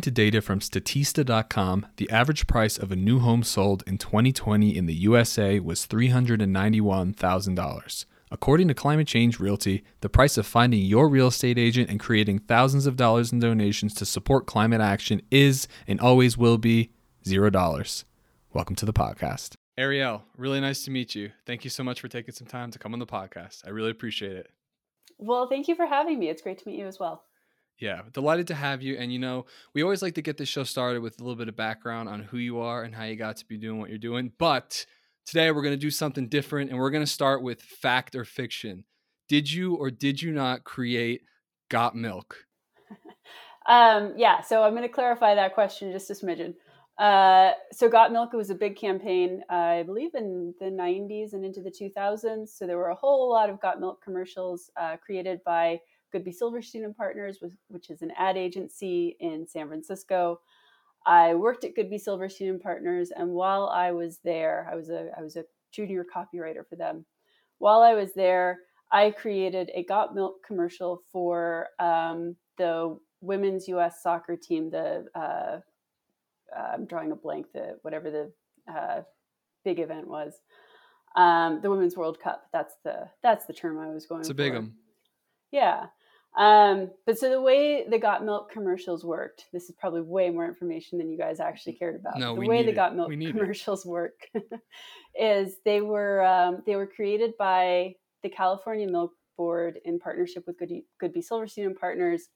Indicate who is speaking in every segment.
Speaker 1: According to data from Statista.com, the average price of a new home sold in 2020 in the USA was $391,000. According to Climate Change Realty, the price of finding your real estate agent and creating thousands of dollars in donations to support climate action is and always will be zero dollars. Welcome to the podcast. Ariel, really nice to meet you. Thank you so much for taking some time to come on the podcast. I really appreciate it.
Speaker 2: Well, thank you for having me. It's great to meet you as well.
Speaker 1: Yeah, delighted to have you. And you know, we always like to get this show started with a little bit of background on who you are and how you got to be doing what you're doing. But today we're going to do something different and we're going to start with fact or fiction. Did you or did you not create Got Milk?
Speaker 2: um, yeah, so I'm going to clarify that question just a smidgen. Uh, so Got Milk was a big campaign, I believe, in the 90s and into the 2000s. So there were a whole lot of Got Milk commercials uh, created by Goodby Silverstein and Partners, which is an ad agency in San Francisco. I worked at Goodby Silverstein and Partners, and while I was there, I was a I was a junior copywriter for them. While I was there, I created a Got Milk commercial for um, the women's U.S. soccer team. The uh, uh, I'm drawing a blank. The whatever the uh, big event was, um, the Women's World Cup. That's the that's the term I was going. To.
Speaker 1: It's
Speaker 2: a
Speaker 1: big one.
Speaker 2: Yeah. Um, but so the way the Got Milk commercials worked, this is probably way more information than you guys actually cared about.
Speaker 1: No,
Speaker 2: the way the
Speaker 1: it.
Speaker 2: Got Milk
Speaker 1: need it.
Speaker 2: commercials work is they were um, they were created by the California Milk Board in partnership with Goodby, Goodby Silverstein and Partners.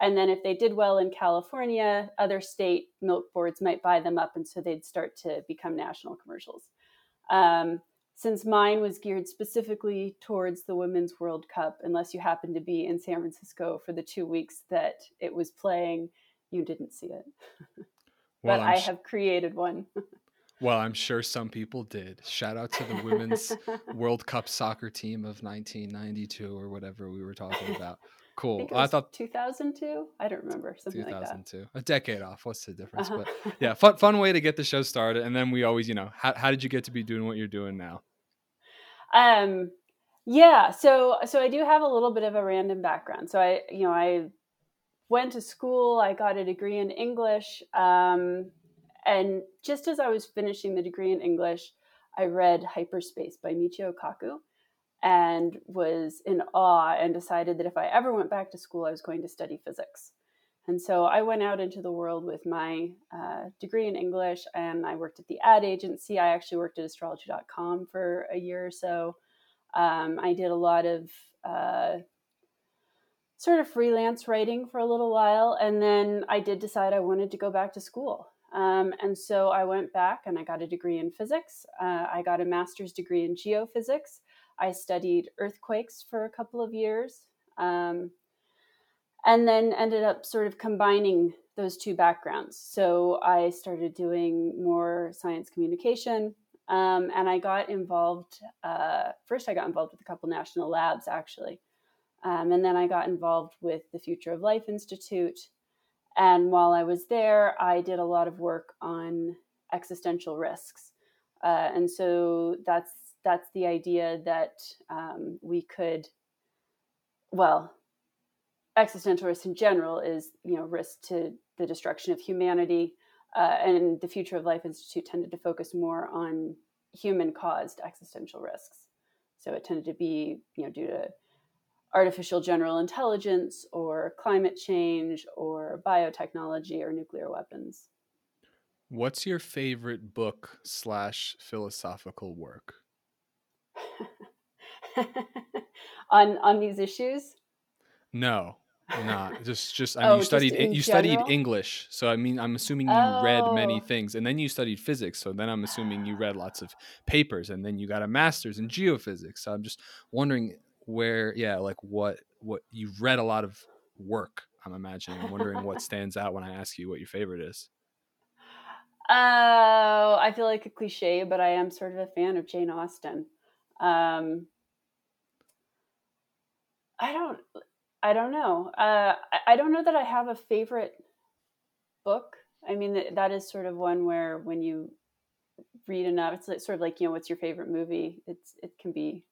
Speaker 2: And then if they did well in California, other state milk boards might buy them up, and so they'd start to become national commercials. Um, since mine was geared specifically towards the Women's World Cup, unless you happened to be in San Francisco for the two weeks that it was playing, you didn't see it.
Speaker 1: Well,
Speaker 2: but
Speaker 1: I'm
Speaker 2: I have created one.
Speaker 1: Well, I'm sure some people did. Shout out to the women's World Cup soccer team of 1992 or whatever we were talking about.
Speaker 2: I
Speaker 1: Cool.
Speaker 2: it
Speaker 1: I thought
Speaker 2: 2002. I don't remember something like that.
Speaker 1: 2002, a decade off. What's the difference?
Speaker 2: Uh-huh.
Speaker 1: But yeah, fun fun way to get the show started. And then we always, you know, how how did you get to be doing what you're doing now?
Speaker 2: Um, yeah, so so I do have a little bit of a random background. So I, you know, I went to school. I got a degree in English, um, and just as I was finishing the degree in English, I read Hyperspace by Michio Kaku, and was in awe and decided that if I ever went back to school, I was going to study physics. And so I went out into the world with my uh, degree in English and I worked at the ad agency. I actually worked at astrology.com for a year or so. Um, I did a lot of uh, sort of freelance writing for a little while. And then I did decide I wanted to go back to school. Um, and so I went back and I got a degree in physics. Uh, I got a master's degree in geophysics. I studied earthquakes for a couple of years. Um, and then ended up sort of combining those two backgrounds. So I started doing more science communication, um, and I got involved. Uh, first, I got involved with a couple national labs, actually, um, and then I got involved with the Future of Life Institute. And while I was there, I did a lot of work on existential risks, uh, and so that's that's the idea that um, we could, well, existential risk in general is you know risk to the destruction of humanity uh, and the future of life institute tended to focus more on human caused existential risks so it tended to be you know due to artificial general intelligence or climate change or biotechnology or nuclear weapons
Speaker 1: What's your favorite book slash philosophical work?
Speaker 2: on on these issues
Speaker 1: No, not just just. I oh, mean,
Speaker 2: Oh,
Speaker 1: you studied you studied? English, so I mean, I'm assuming you read many
Speaker 2: Oh.
Speaker 1: things, and then you studied physics. So then I'm assuming you read lots of papers, and then you got a master's in geophysics. So I'm just wondering where, yeah, like what what you've read a lot of work. I'm imagining. I'm wondering what stands out when I ask you what your favorite is.
Speaker 2: Oh, I feel like a cliche, but I am sort of a fan of Jane Austen. Um, I don't, I don't know. Uh, I, don't know that I have a favorite book. I mean, that, that is sort of one where when you read enough, it's sort of like you know, what's your favorite movie? It's it can be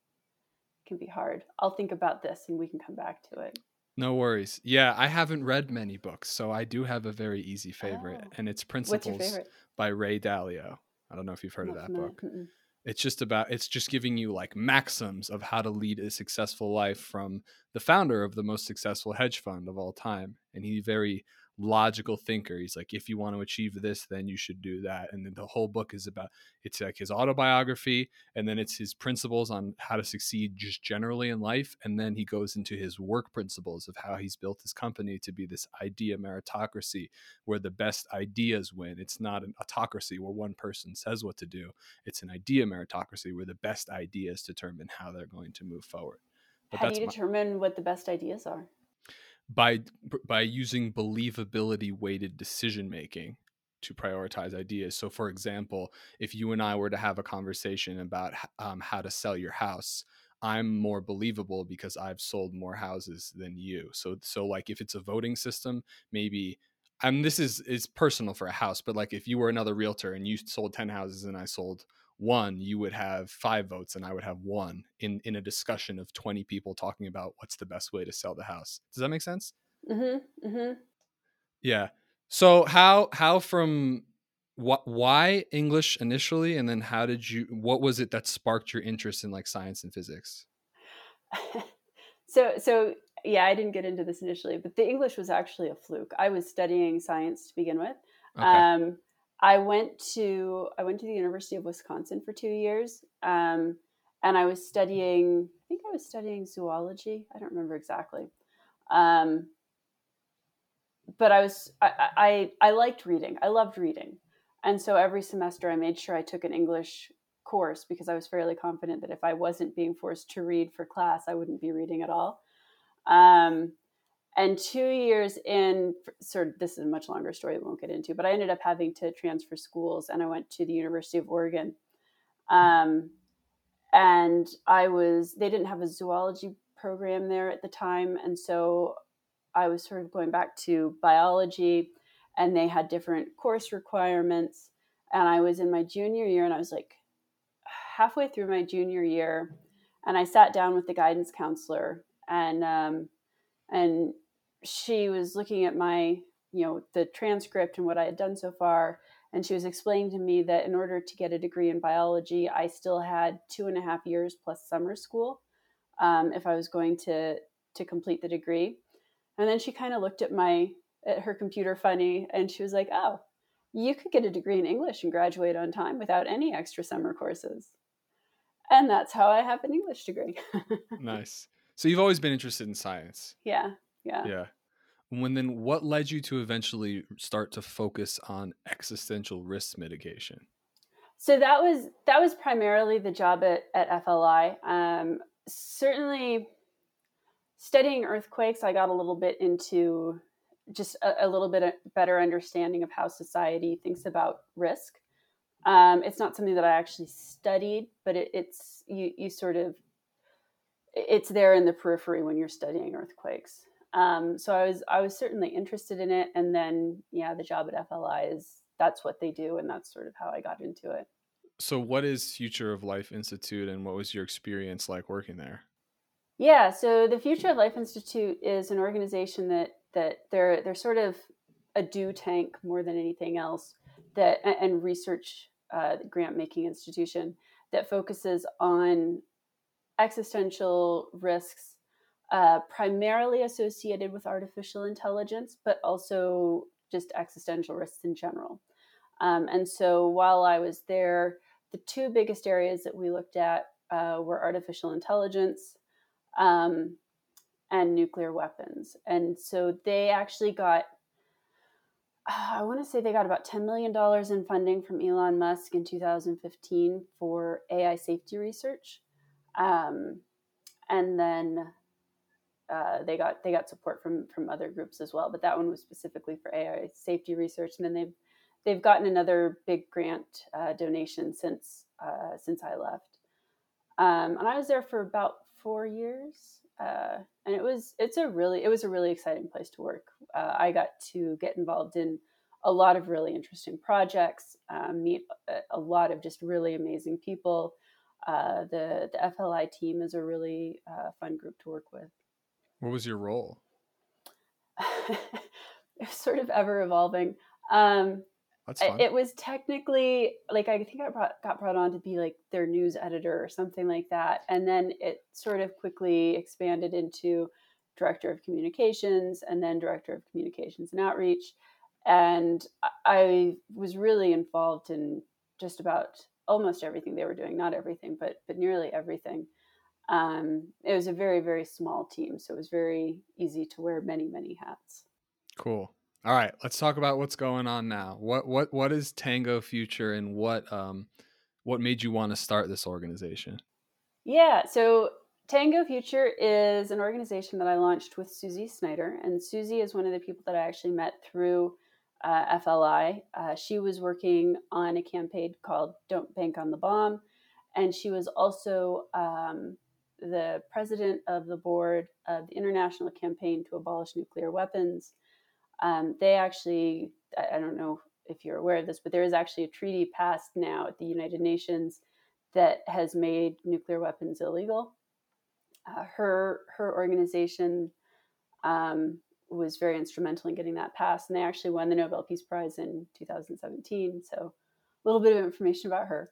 Speaker 2: can be hard. I'll think about this and we can come back to it.
Speaker 1: No worries. Yeah, I haven't read many books, so I do have a very easy favorite,
Speaker 2: Oh.
Speaker 1: and it's Principles by Ray Dalio. I don't know if you've heard of that book.
Speaker 2: Mm-mm.
Speaker 1: It's just about it's just giving you like maxims of how to lead a successful life from the founder of the most successful hedge fund of all time. And he very logical thinker. He's like, if you want to achieve this, then you should do that. And then the whole book is about it's like his autobiography, and then it's his principles on how to succeed just generally in life. And then he goes into his work principles of how he's built his company to be this idea meritocracy where the best ideas win. It's not an autocracy where one person says what to do it's an idea meritocracy where the best ideas determine how they're going to move forward. But
Speaker 2: How do you
Speaker 1: my,
Speaker 2: determine what the best ideas are?
Speaker 1: By by using believability weighted decision making to prioritize ideas. So, for example, if you and I were to have a conversation about um, how to sell your house, I'm more believable because I've sold more houses than you. So, so like if it's a voting system, maybe. And this is is personal for a house, but like if you were another realtor and you sold ten houses and I sold one, you would have five votes and I would have one in in a discussion of twenty people talking about what's the best way to sell the house. Does that make sense?
Speaker 2: Mm-hmm. Mm-hmm.
Speaker 1: Yeah. So how how from what why English initially, and then how did you? What was it that sparked your interest in like science and physics?
Speaker 2: so so yeah, I didn't get into this initially, but the English was actually a fluke. I was studying science to begin with.
Speaker 1: Okay.
Speaker 2: Um, I went to I went to the University of Wisconsin for two years, um, and I was studying. I think I was studying zoology. I don't remember exactly, um, but I was I, I I liked reading. I loved reading, and so every semester I made sure I took an English course because I was fairly confident that if I wasn't being forced to read for class, I wouldn't be reading at all. Um, and two years in, sort of, this is a much longer story we won't get into, but I ended up having to transfer schools and I went to the University of Oregon. Um, and I was, they didn't have a zoology program there at the time. And so I was sort of going back to biology and they had different course requirements. And I was in my junior year and I was like halfway through my junior year and I sat down with the guidance counselor and, um, and she was looking at my you know the transcript and what i had done so far and she was explaining to me that in order to get a degree in biology i still had two and a half years plus summer school um, if i was going to to complete the degree and then she kind of looked at my at her computer funny and she was like oh you could get a degree in english and graduate on time without any extra summer courses and that's how i have an english degree
Speaker 1: nice. So you've always been interested in science.
Speaker 2: yeah yeah
Speaker 1: Yeah. When then, what led you to eventually start to focus on existential risk mitigation?
Speaker 2: So that was that was primarily the job at, at FLI. Um, certainly, studying earthquakes, I got a little bit into just a, a little bit better understanding of how society thinks about risk. Um, it's not something that I actually studied, but it, it's you you sort of it's there in the periphery when you're studying earthquakes. Um, so I was I was certainly interested in it, and then yeah, the job at FLI is that's what they do, and that's sort of how I got into it.
Speaker 1: So, what is Future of Life Institute, and what was your experience like working there?
Speaker 2: Yeah, so the Future of Life Institute is an organization that that they're they're sort of a do tank more than anything else that and research uh, grant making institution that focuses on existential risks uh, primarily associated with artificial intelligence, but also just existential risks in general. Um, and so while I was there, the two biggest areas that we looked at uh, were artificial intelligence um, and nuclear weapons. And so they actually got, I want to say they got about $10 million in funding from Elon Musk in 2015 for AI safety research. Um, and then uh, they got they got support from from other groups as well, but that one was specifically for AI safety research. And then they've they've gotten another big grant uh, donation since uh, since I left, um, and I was there for about four years. Uh, and it was it's a really it was a really exciting place to work. Uh, I got to get involved in a lot of really interesting projects, um, meet a, a, lot of just really amazing people. Uh, the the FLI team is a really uh, fun group to work with.
Speaker 1: What was your role?
Speaker 2: it was sort of ever evolving. Um,
Speaker 1: That's fun.
Speaker 2: it was technically like I think I brought, got brought on to be like their news editor or something like that, and then it sort of quickly expanded into director of communications and then director of communications and outreach. And I was really involved in just about almost everything they were doing, not everything, but but nearly everything. Um, it was a very very small team, so it was very easy to wear many many hats.
Speaker 1: Cool. All right, let's talk about what's going on now. What what what is Tango Future and what um what made you want to start this organization?
Speaker 2: Yeah, so Tango Future is an organization that I launched with Susi Snyder, and Susi is one of the people that I actually met through uh, FLI. Uh, she was working on a campaign called "Don't Bank on the Bomb," and she was also um, the president of the board of the International Campaign to Abolish Nuclear Weapons. Um, they actually, I don't know if you're aware of this, but there is actually a treaty passed now at the United Nations that has made nuclear weapons illegal. Uh, her her organization um, was very instrumental in getting that passed, and they actually won the Nobel Peace Prize in 2017. So, a little bit of information about her.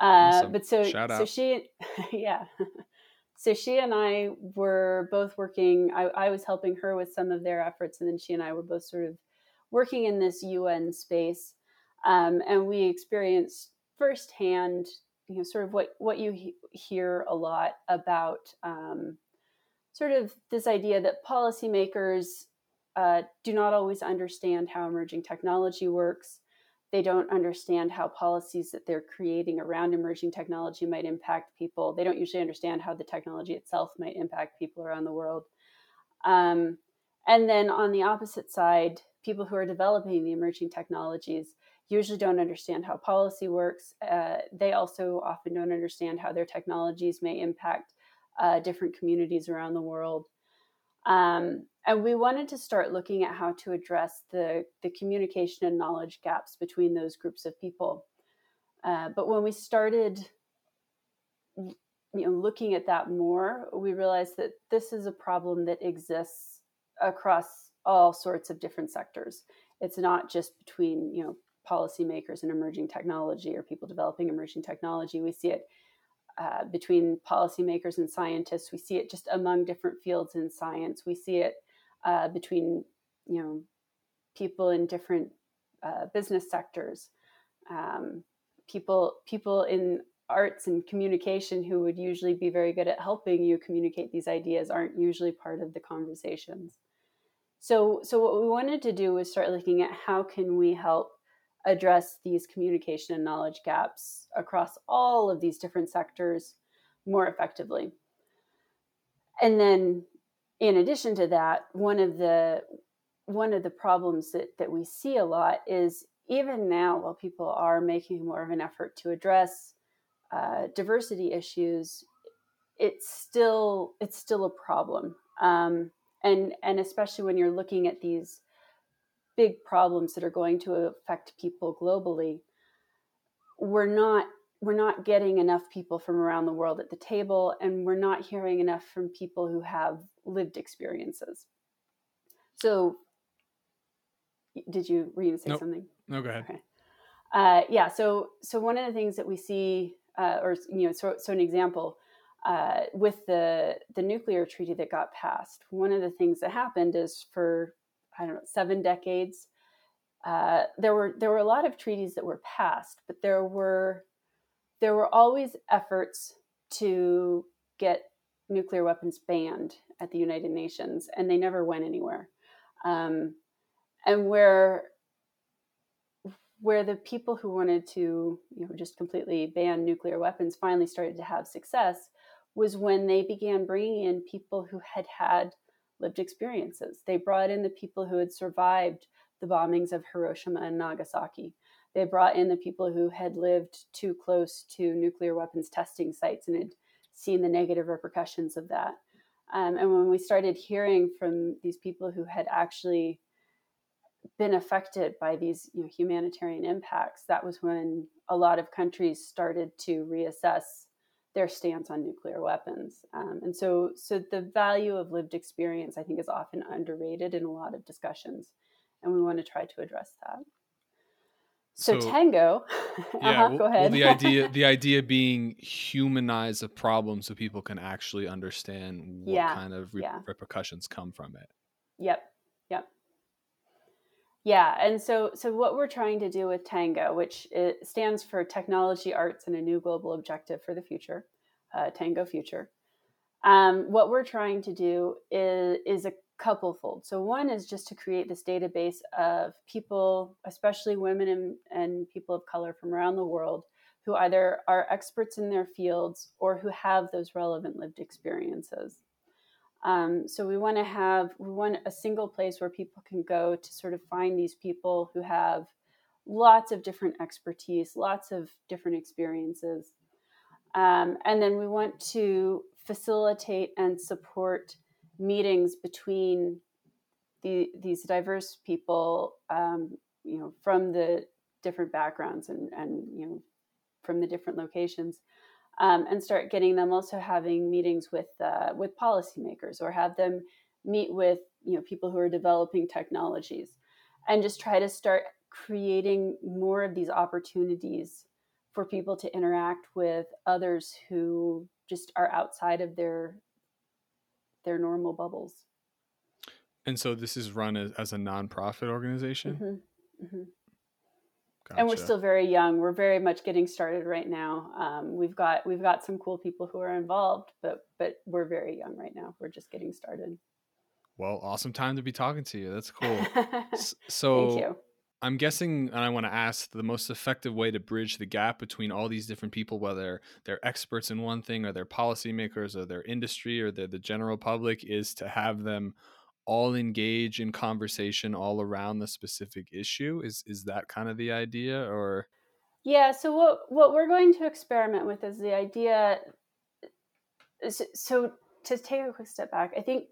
Speaker 2: Uh, awesome. But so so she, yeah. So she and I were both working. I, I was helping her with some of their efforts, and then she and I were both sort of working in this UN space, um, and we experienced firsthand you know sort of what what you he- hear a lot about um, sort of this idea that policymakers uh, do not always understand how emerging technology works. They don't understand how policies that they're creating around emerging technology might impact people. They don't usually understand how the technology itself might impact people around the world. Um, and then on the opposite side, people who are developing the emerging technologies usually don't understand how policy works. Uh, they also often don't understand how their technologies may impact uh, different communities around the world. Um, and we wanted to start looking at how to address the, the communication and knowledge gaps between those groups of people. Uh, but when we started you know, looking at that more, we realized that this is a problem that exists across all sorts of different sectors. It's not just between you know policymakers and emerging technology or people developing emerging technology. We see it uh, between policymakers and scientists. We see it just among different fields in science. We see it uh, between you know people in different uh, business sectors, um, people people in arts and communication who would usually be very good at helping you communicate these ideas aren't usually part of the conversations. So so what we wanted to do was start looking at how can we help address these communication and knowledge gaps across all of these different sectors more effectively. And then in addition to that, one of the one of the problems that, that we see a lot is even now, while people are making more of an effort to address uh, diversity issues, it's still it's still a problem, um, and and especially when you're looking at these big problems that are going to affect people globally we're not we're not getting enough people from around the world at the table and we're not hearing enough from people who have lived experiences so did you were you going to say
Speaker 1: nope.
Speaker 2: something
Speaker 1: no go ahead
Speaker 2: okay. uh, yeah so so one of the things that we see uh, or you know so, so an example uh, with the the nuclear treaty that got passed one of the things that happened is for I don't know, seven decades. Uh, there were there were a lot of treaties that were passed, but there were there were always efforts to get nuclear weapons banned at the United Nations, and they never went anywhere. Um, and where where the people who wanted to you know just completely ban nuclear weapons finally started to have success was when they began bringing in people who had had lived experiences. They brought in the people who had survived the bombings of Hiroshima and Nagasaki. They brought in the people who had lived too close to nuclear weapons testing sites and had seen the negative repercussions of that. Um, and when we started hearing from these people who had actually been affected by these you know, humanitarian impacts, that was when a lot of countries started to reassess their stance on nuclear weapons. Um, and so, so the value of lived experience, I think, is often underrated in a lot of discussions, and we want to try to address that. So, so Tango,
Speaker 1: yeah, uh-huh, go ahead. Well, the idea, the idea being humanize a problem so people can actually understand what yeah, kind of re- yeah. repercussions come from it.
Speaker 2: Yep, yep. Yeah, and so so what we're trying to do with Tango, which stands for Technology, Arts, and a New Global Objective for the Future, uh, Tango Future. Um, what we're trying to do is is a couplefold. So one is just to create this database of people, especially women and, and people of color from around the world, who either are experts in their fields or who have those relevant lived experiences. Um, so we want to have we want a single place where people can go to sort of find these people who have lots of different expertise, lots of different experiences, um, and then we want to facilitate and support meetings between the, these diverse people, um, you know, from the different backgrounds and and you know from the different locations um, and start getting them also having meetings with uh, with policymakers or have them meet with you know people who are developing technologies and just try to start creating more of these opportunities for people to interact with others who just are outside of their their normal bubbles
Speaker 1: and so this is run as, as a nonprofit organization
Speaker 2: mm-hmm. Mm-hmm. Gotcha. And we're still very young. We're very much getting started right now. Um, we've got we've got some cool people who are involved, but but we're very young right now. We're just getting started.
Speaker 1: Well, awesome time to be talking to you. That's cool. so I'm guessing, and I want to ask the most effective way to bridge the gap between all these different people, whether they're experts in one thing or they're policymakers or their industry or they're the general public, is to have them all engage in conversation all around the specific issue? Is is that kind of the idea or?
Speaker 2: Yeah so what what we're going to experiment with is the idea so to take a quick step back i think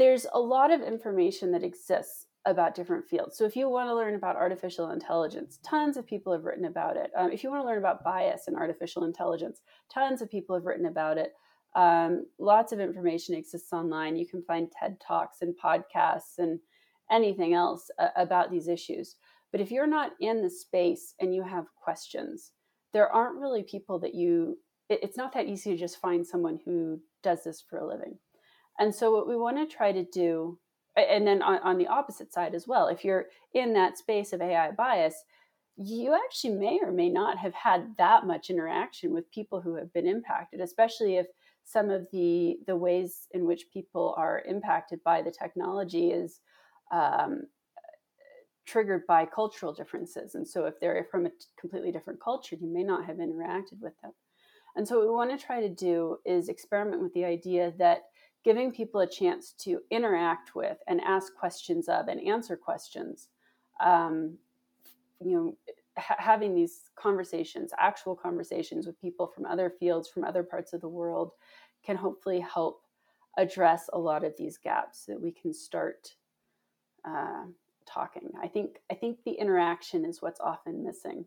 Speaker 2: there's a lot of information that exists about different fields. So if you want to learn about artificial intelligence tons of people have written about it. Um, if you want to learn about bias in artificial intelligence tons of people have written about it um, lots of information exists online. You can find TED Talks and podcasts and anything else uh, about these issues. But if you're not in the space and you have questions, there aren't really people that you, it, it's not that easy to just find someone who does this for a living. And so, what we want to try to do, and then on, on the opposite side as well, if you're in that space of AI bias, you actually may or may not have had that much interaction with people who have been impacted, especially if some of the the ways in which people are impacted by the technology is um, triggered by cultural differences. And so if they're from a completely different culture you may not have interacted with them. And so what we want to try to do is experiment with the idea that giving people a chance to interact with and ask questions of and answer questions um, you know ha- having these conversations actual conversations with people from other fields from other parts of the world can hopefully help address a lot of these gaps so that we can start uh, talking. I think I think the interaction is what's often missing.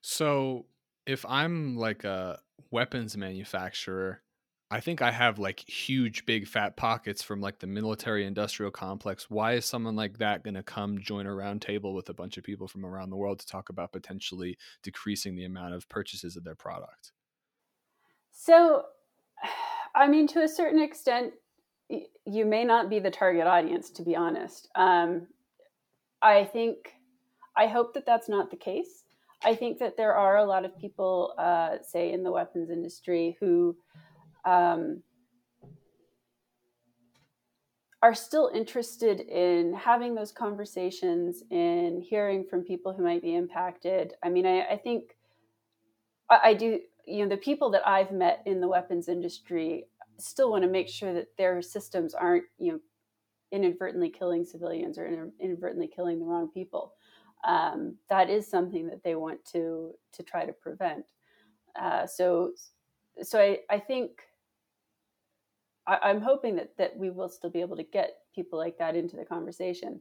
Speaker 1: So if I'm like a weapons manufacturer, I think I have like huge big fat pockets from like the military industrial complex. Why is someone like that going to come join a round table with a bunch of people from around the world to talk about potentially decreasing the amount of purchases of their product?
Speaker 2: So I mean, to a certain extent, you may not be the target audience, to be honest. Um, I think, I hope that that's not the case. I think that there are a lot of people, uh, say, in the weapons industry who um, are still interested in having those conversations, in hearing from people who might be impacted. I mean, I, I think I, I do you know the people that I've met in the weapons industry still want to make sure that their systems aren't you know inadvertently killing civilians or inadvertently killing the wrong people. Um, that is something that they want to to try to prevent. Uh, so so I, I think I, am hoping that that we will still be able to get people like that into the conversation.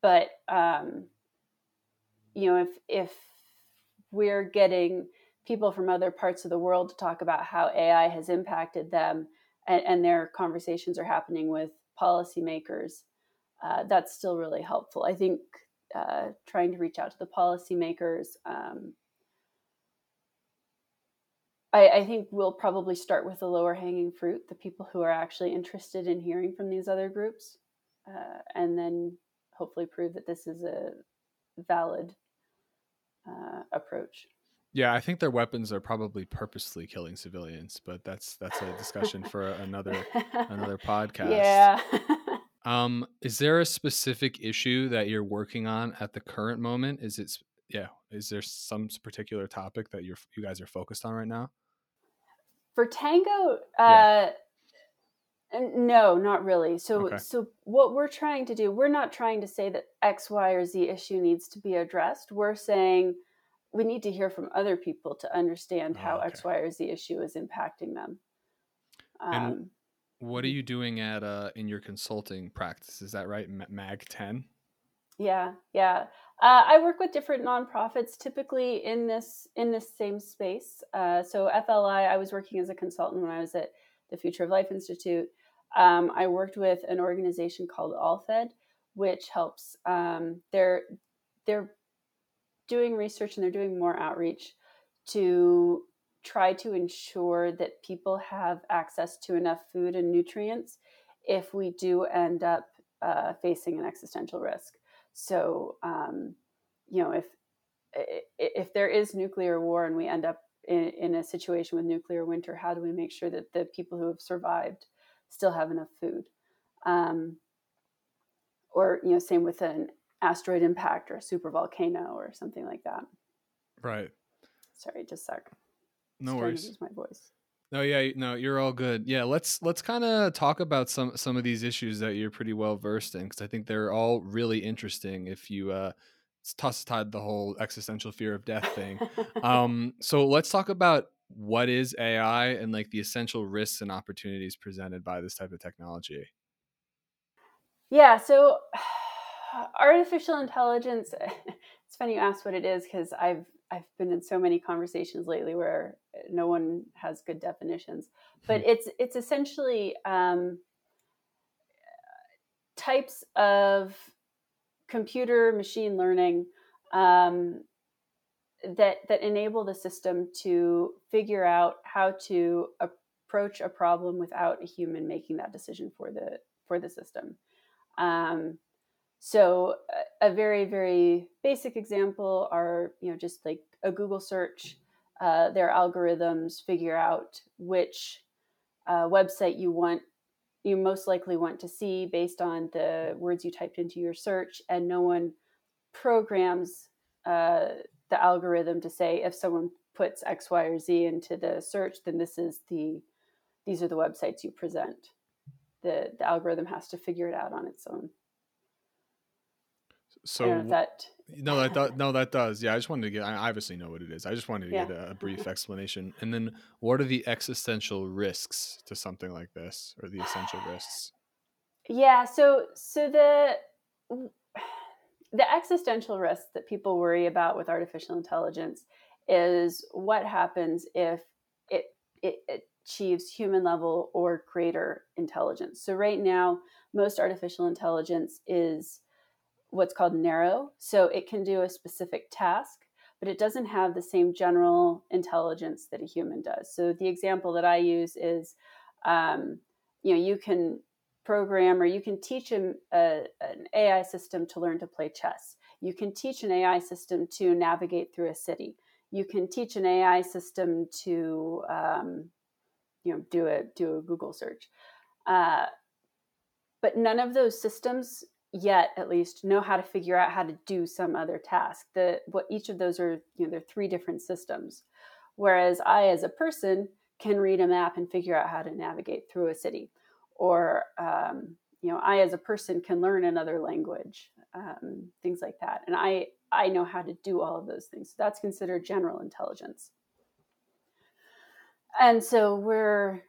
Speaker 2: But um, you know if if we're getting people from other parts of the world to talk about how AI has impacted them, and, and their conversations are happening with policymakers. Uh, that's still really helpful. I think uh, trying to reach out to the policymakers. Um, I, I, think we'll probably start with the lower hanging fruit, the people who are actually interested in hearing from these other groups, uh, and then hopefully prove that this is a valid uh, approach.
Speaker 1: Yeah, I think their weapons are probably purposely killing civilians, but that's that's a discussion for another another podcast.
Speaker 2: Yeah.
Speaker 1: um, is there a specific issue that you're working on at the current moment? Is it yeah? Is there some particular topic that you're you guys are focused on right now?
Speaker 2: For Tango, uh, yeah. no, not really. So okay. so what we're trying to do, we're not trying to say that X, Y, or Z issue needs to be addressed. We're saying we need to hear from other people to understand how oh, okay. X, Y, or Z issue is impacting them.
Speaker 1: Um, and what are you doing at uh, in your consulting practice? Is that right, Mag Ten?
Speaker 2: Yeah, yeah. Uh, I work with different nonprofits, typically in this in this same space. Uh, so FLI, I was working as a consultant when I was at the Future of Life Institute. Um, I worked with an organization called AllFed, which helps. Um, they're they're doing research and they're doing more outreach to try to ensure that people have access to enough food and nutrients if we do end up uh, facing an existential risk. So, um, you know, if if there is nuclear war and we end up in, in, a situation with nuclear winter, how do we make sure that the people who have survived still have enough food? Um, or you know, same with an asteroid impact or a super volcano or something like that.
Speaker 1: Right.
Speaker 2: Sorry, just sec.
Speaker 1: No worries.
Speaker 2: use my voice.
Speaker 1: No, yeah, no, you're all good. Yeah, let's let's kind of talk about some some of these issues that you're pretty well versed in because I think they're all really interesting. If you uh, toss aside the whole existential fear of death thing, um, so let's talk about what is AI and like the essential risks and opportunities presented by this type of technology.
Speaker 2: Yeah, so artificial intelligence it's funny you asked what it is because i've i've been in so many conversations lately where no one has good definitions but hmm. it's it's essentially um, types of computer machine learning um, that that enable the system to figure out how to approach a problem without a human making that decision for the for the system um, so a very very basic example are you know just like a Google search. Uh, their algorithms figure out which uh, website you want you most likely want to see based on the words you typed into your search, and no one programs uh, the algorithm to say if someone puts X, Y, or Z into the search, then this is the these are the websites you present. The the algorithm has to figure it out on its own.
Speaker 1: So
Speaker 2: that
Speaker 1: no, that do, no, that does. Yeah, I just wanted to get. I obviously know what it is. I just wanted to yeah. get a, a, brief mm-hmm. explanation. And then, what are the existential risks to something like this, or the essential risks?
Speaker 2: Yeah. So, so the the existential risks that people worry about with artificial intelligence is what happens if it it achieves human level or greater intelligence. So right now, most artificial intelligence is what's called narrow. So it can do a specific task, but it doesn't have the same general intelligence that a human does. So the example that I use is, um, you know, you can program or you can teach a, a, an AI system to learn to play chess. You can teach an AI system to navigate through a city. You can teach an AI system to, um, you know, do a do a Google search. Uh, but none of those systems yet at least know how to figure out how to do some other task. The what each of those are you know they're three different systems. Whereas i as a person can read a map and figure out how to navigate through a city. Or um, you know i as a person can learn another language um, things like that. And i i know how to do all of those things. So that's considered general intelligence. And so we're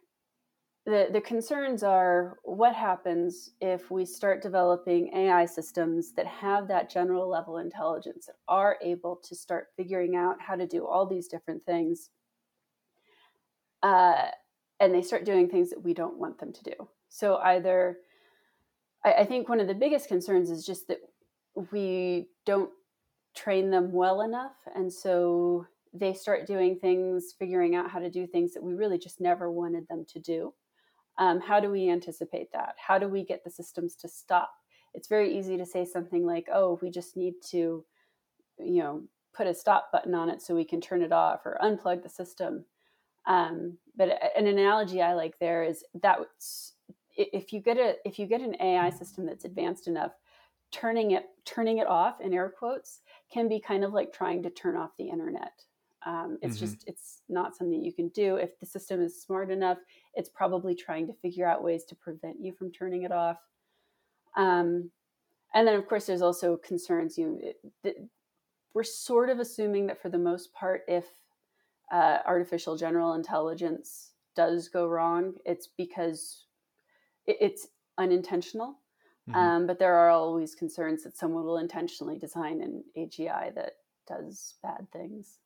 Speaker 2: the, the concerns are what happens if we start developing AI systems that have that general level intelligence that are able to start figuring out how to do all these different things. Uh, and they start doing things that we don't want them to do. So either I, I think one of the biggest concerns is just that we don't train them well enough. And so they start doing things, figuring out how to do things that we really just never wanted them to do. Um, how do we anticipate that? How do we get the systems to stop? It's very easy to say something like, oh, we just need to, you know, put a stop button on it so we can turn it off or unplug the system. Um, but an analogy I like there is that if you get a if you get an AI system that's advanced enough, turning it turning it off in air quotes can be kind of like trying to turn off the internet. Um, it's mm-hmm. just it's not something you can do. If the system is smart enough, it's probably trying to figure out ways to prevent you from turning it off. Um, and then, of course, there's also concerns. You, it, we're sort of assuming that for the most part, if uh, artificial general intelligence does go wrong, it's because it, it's unintentional. Mm-hmm. Um, but there are always concerns that someone will intentionally design an AGI that does bad things.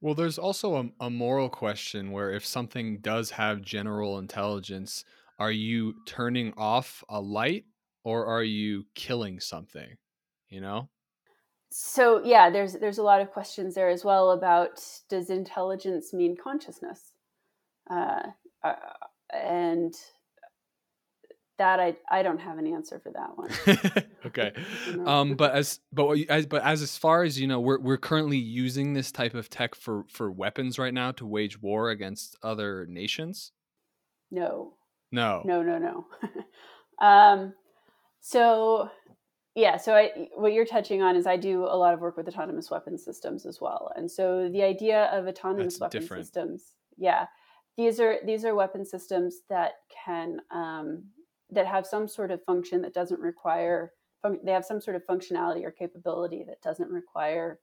Speaker 1: Well, there's also a, a moral question where if something does have general intelligence, are you turning off a light or are you killing something? You know?
Speaker 2: So yeah, there's there's a lot of questions there as well about does intelligence mean consciousness, uh, uh, and that I I don't have an answer for that one.
Speaker 1: okay, um, but as but as but as as far as you know, we're we're currently using this type of tech for for weapons right now to wage war against other nations.
Speaker 2: No.
Speaker 1: No.
Speaker 2: No. No. No. um, so yeah, so I what you're touching on is I do a lot of work with autonomous weapon systems as well, and so the idea of autonomous That's weapon different. systems, yeah, these are these are weapon systems that can um, that have some sort of function that doesn't require they have some sort of functionality or capability that doesn't require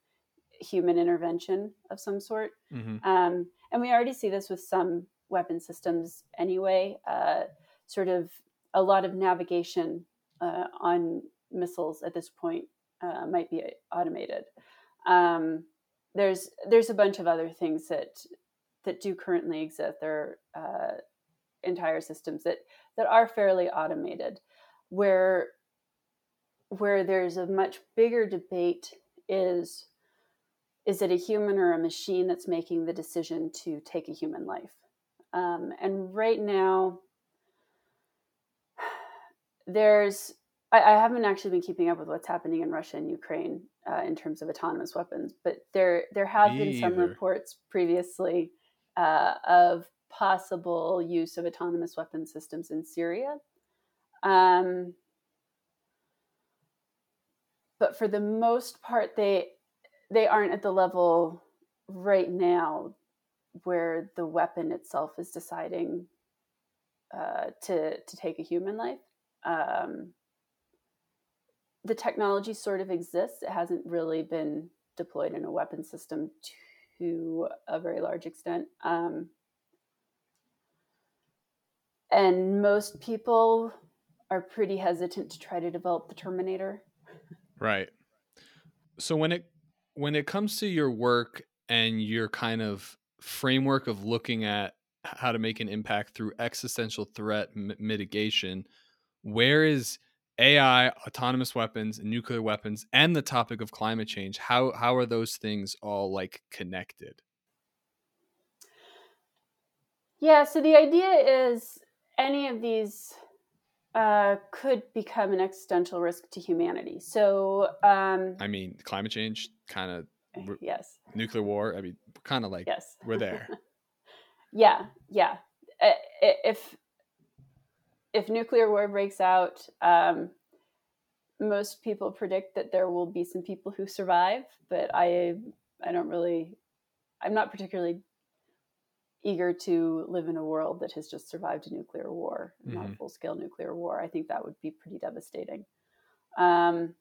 Speaker 2: human intervention of some sort. Mm-hmm. um, and we already see this with some weapon systems anyway uh, sort of a lot of navigation uh, on missiles at this point uh, might be automated. Um, there's there's a bunch of other things that that do currently exist. There are uh, entire systems that that are fairly automated where where there's a much bigger debate is is it a human or a machine that's making the decision to take a human life um, and right now there's I, I, haven't actually been keeping up with what's happening in russia and ukraine uh, in terms of autonomous weapons but there there have Me been some either. reports previously uh, of possible use of autonomous weapon systems in Syria. Um, but for the most part, they they aren't at the level right now where the weapon itself is deciding uh, to to take a human life. Um, the technology sort of exists; it hasn't really been deployed in a weapon system to a very large extent. Um, and most people are pretty hesitant to try to develop the terminator.
Speaker 1: Right. So when it when it comes to your work and your kind of framework of looking at how to make an impact through existential threat m- mitigation where is ai autonomous weapons nuclear weapons and the topic of climate change how how are those things all like connected?
Speaker 2: Yeah so the idea is any of these uh, could become an existential risk to humanity. So, um,
Speaker 1: I mean, climate change, kind of.
Speaker 2: Yes.
Speaker 1: Nuclear war. I mean, kind of like
Speaker 2: yes,
Speaker 1: we're there.
Speaker 2: yeah, yeah. If if nuclear war breaks out, um, most people predict that there will be some people who survive, but I I don't really. I'm not particularly eager to live in a world that has just survived a nuclear war, mm-hmm. not a full scale nuclear war. I think that would be pretty devastating. Um,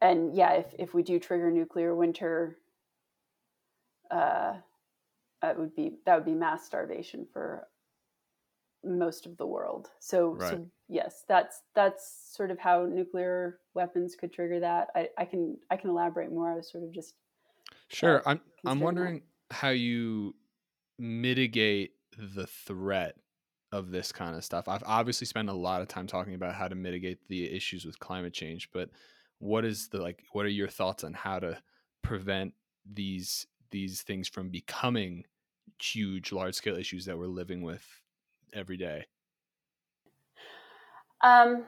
Speaker 2: and yeah, if, if we do trigger nuclear winter, uh, that would be that would be mass starvation for most of the world. So,
Speaker 1: Right.
Speaker 2: so yes, that's that's sort of how nuclear weapons could trigger that. I, I can I can elaborate more. I was sort of just
Speaker 1: Sure. I'm I'm
Speaker 2: considering that.
Speaker 1: How you mitigate the threat of this kind of stuff. I've obviously spent a lot of time talking about how to mitigate the issues with climate change, but what is the like what are your thoughts on how to prevent these these things from becoming huge large scale issues that we're living with every day?
Speaker 2: Um,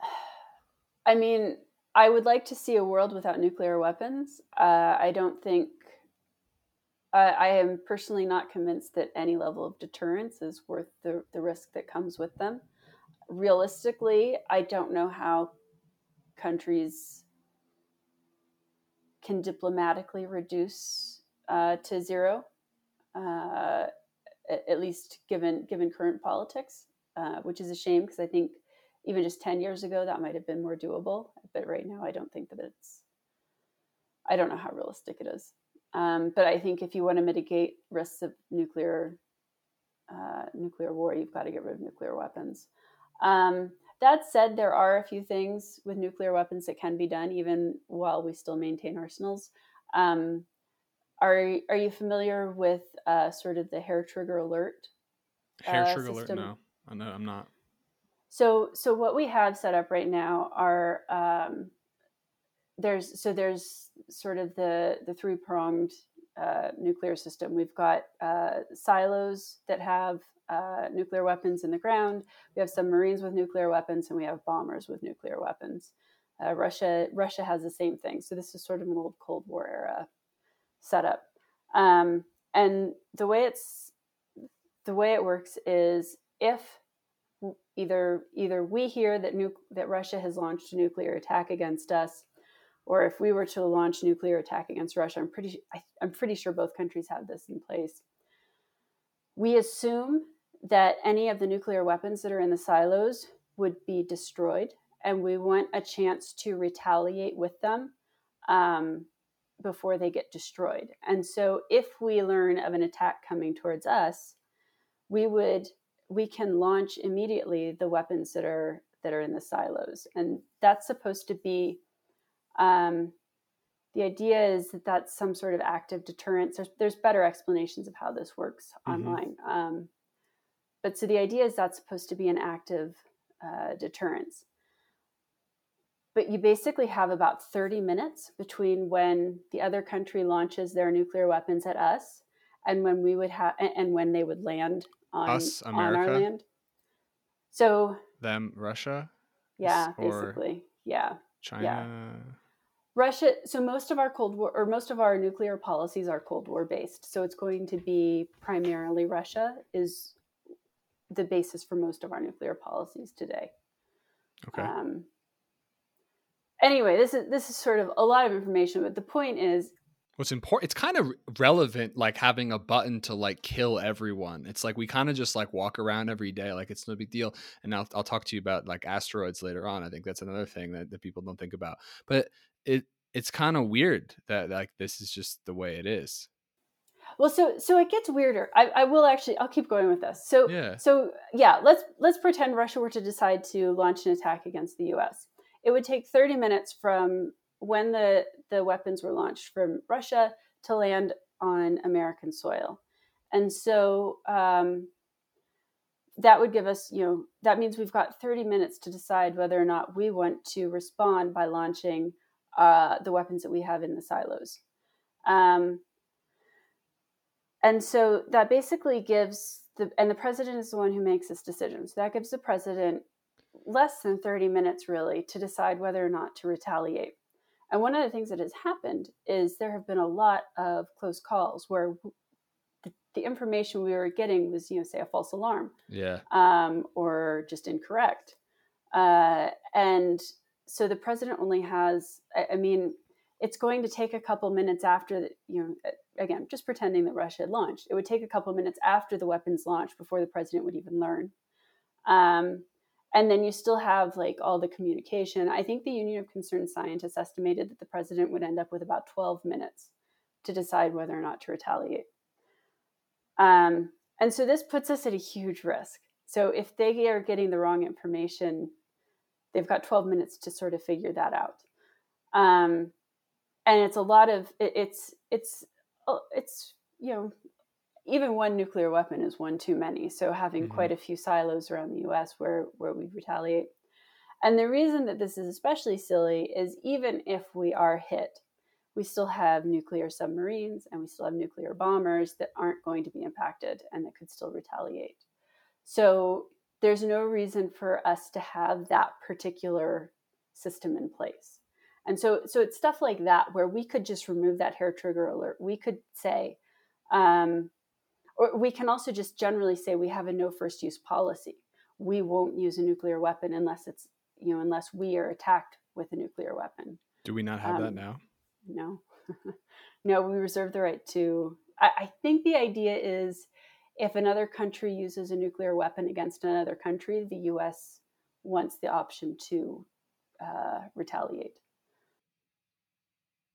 Speaker 2: I mean, I would like to see a world without nuclear weapons. Uh, I don't think. I I am personally not convinced that any level of deterrence is worth the, the risk that comes with them. Realistically, I don't know how countries can diplomatically reduce uh, to zero. Uh, at least given given current politics, uh, which is a shame because I think even just ten years ago that might have been more doable. But right now, I don't think that it's. I don't know how realistic it is, um, but I think if you want to mitigate risks of nuclear uh, nuclear war, you've got to get rid of nuclear weapons. Um, that said, there are a few things with nuclear weapons that can be done even while we still maintain arsenals. Um, are are you familiar with uh, sort of the hair trigger alert?
Speaker 1: Hair
Speaker 2: Uh,
Speaker 1: trigger alert? No, I know I'm not.
Speaker 2: So so what we have set up right now are um, there's so there's sort of the the three pronged uh, nuclear system. We've got uh, silos that have uh, nuclear weapons in the ground. We have submarines with nuclear weapons, and we have bombers with nuclear weapons. Uh, Russia Russia has the same thing. So this is sort of an old Cold War era setup. Um, and the way it's the way it works is if either either we hear that nu- that Russia has launched a nuclear attack against us, or if we were to launch nuclear attack against Russia, I'm pretty I, I'm pretty sure both countries have this in place. We assume that any of the nuclear weapons that are in the silos would be destroyed, and we want a chance to retaliate with them um, before they get destroyed. And so, if we learn of an attack coming towards us, we would we can launch immediately the weapons that are that are in the silos, and that's supposed to be. Um, the idea is that that's some sort of active deterrence. There's, there's better explanations of how this works
Speaker 1: Mhm.
Speaker 2: online. Um, but so the idea is that's supposed to be an active uh, deterrence. But you basically have about 30 minutes between when the other country launches their nuclear weapons at us and when we would have and when they would land on,
Speaker 1: Us,
Speaker 2: on our
Speaker 1: America?
Speaker 2: land. So
Speaker 1: Them, Russia,
Speaker 2: yeah, basically. Yeah.
Speaker 1: China. Yeah.
Speaker 2: Russia, so most of our Cold War or most of our nuclear policies are Cold War based. So it's going to be primarily Russia is the basis for most of our nuclear policies today.
Speaker 1: Okay.
Speaker 2: Um, anyway, this is this is sort of a lot of information, but the point is,
Speaker 1: What's important? It's kind of relevant, like having a button to like kill everyone. It's like we kind of just like walk around every day, like it's no big deal. And I'll I'll talk to you about like asteroids later on. I think that's another thing that, that people don't think about. But it it's kind of weird that like this is just the way it is.
Speaker 2: well, so so it gets weirder. I, I will actually, I'll keep going with this. So
Speaker 1: Yeah.
Speaker 2: so yeah, let's let's pretend Russia were to decide to launch an attack against the U.S. It would take 30 minutes from when the the weapons were launched from Russia to land on American soil, and so um, that would give us, you know, that means we've got 30 minutes to decide whether or not we want to respond by launching uh, the weapons that we have in the silos. Um, and so that basically gives the, and the president is the one who makes this decision. So that gives the president less than 30 minutes really to decide whether or not to retaliate. And one of the things that has happened is there have been a lot of close calls where the, the information we were getting was, you know, say a false alarm
Speaker 1: Yeah.
Speaker 2: um, or just incorrect. Uh, and so the president only has, I, I mean, it's going to take a couple minutes after, the, you know, again, just pretending that Russia had launched. It would take a couple minutes after the weapons launch before the president would even learn. Um, and then you still have like all the communication. I think the Union of Concerned Scientists estimated that the president would end up with about 12 minutes to decide whether or not to retaliate. Um, and so this puts us at a huge risk. So if they are getting the wrong information, they've got 12 minutes to sort of figure that out. Um, and it's a lot of it, it's it's uh, it's you know even one nuclear weapon is one too many. So having mm-hmm. quite a few silos around the U.S. where where we retaliate. And the reason that this is especially silly is even if we are hit, we still have nuclear submarines and we still have nuclear bombers that aren't going to be impacted and that could still retaliate. So there's no reason for us to have that particular system in place. And so, so it's stuff like that where we could just remove that hair trigger alert. We could say, um, or we can also just generally say we have a no first use policy. We won't use a nuclear weapon unless it's, you know, unless we are attacked with a nuclear weapon.
Speaker 1: Do we not have um, that now?
Speaker 2: No, no, we reserve the right to. I, I think the idea is if another country uses a nuclear weapon against another country, the U.S. wants the option to uh, retaliate.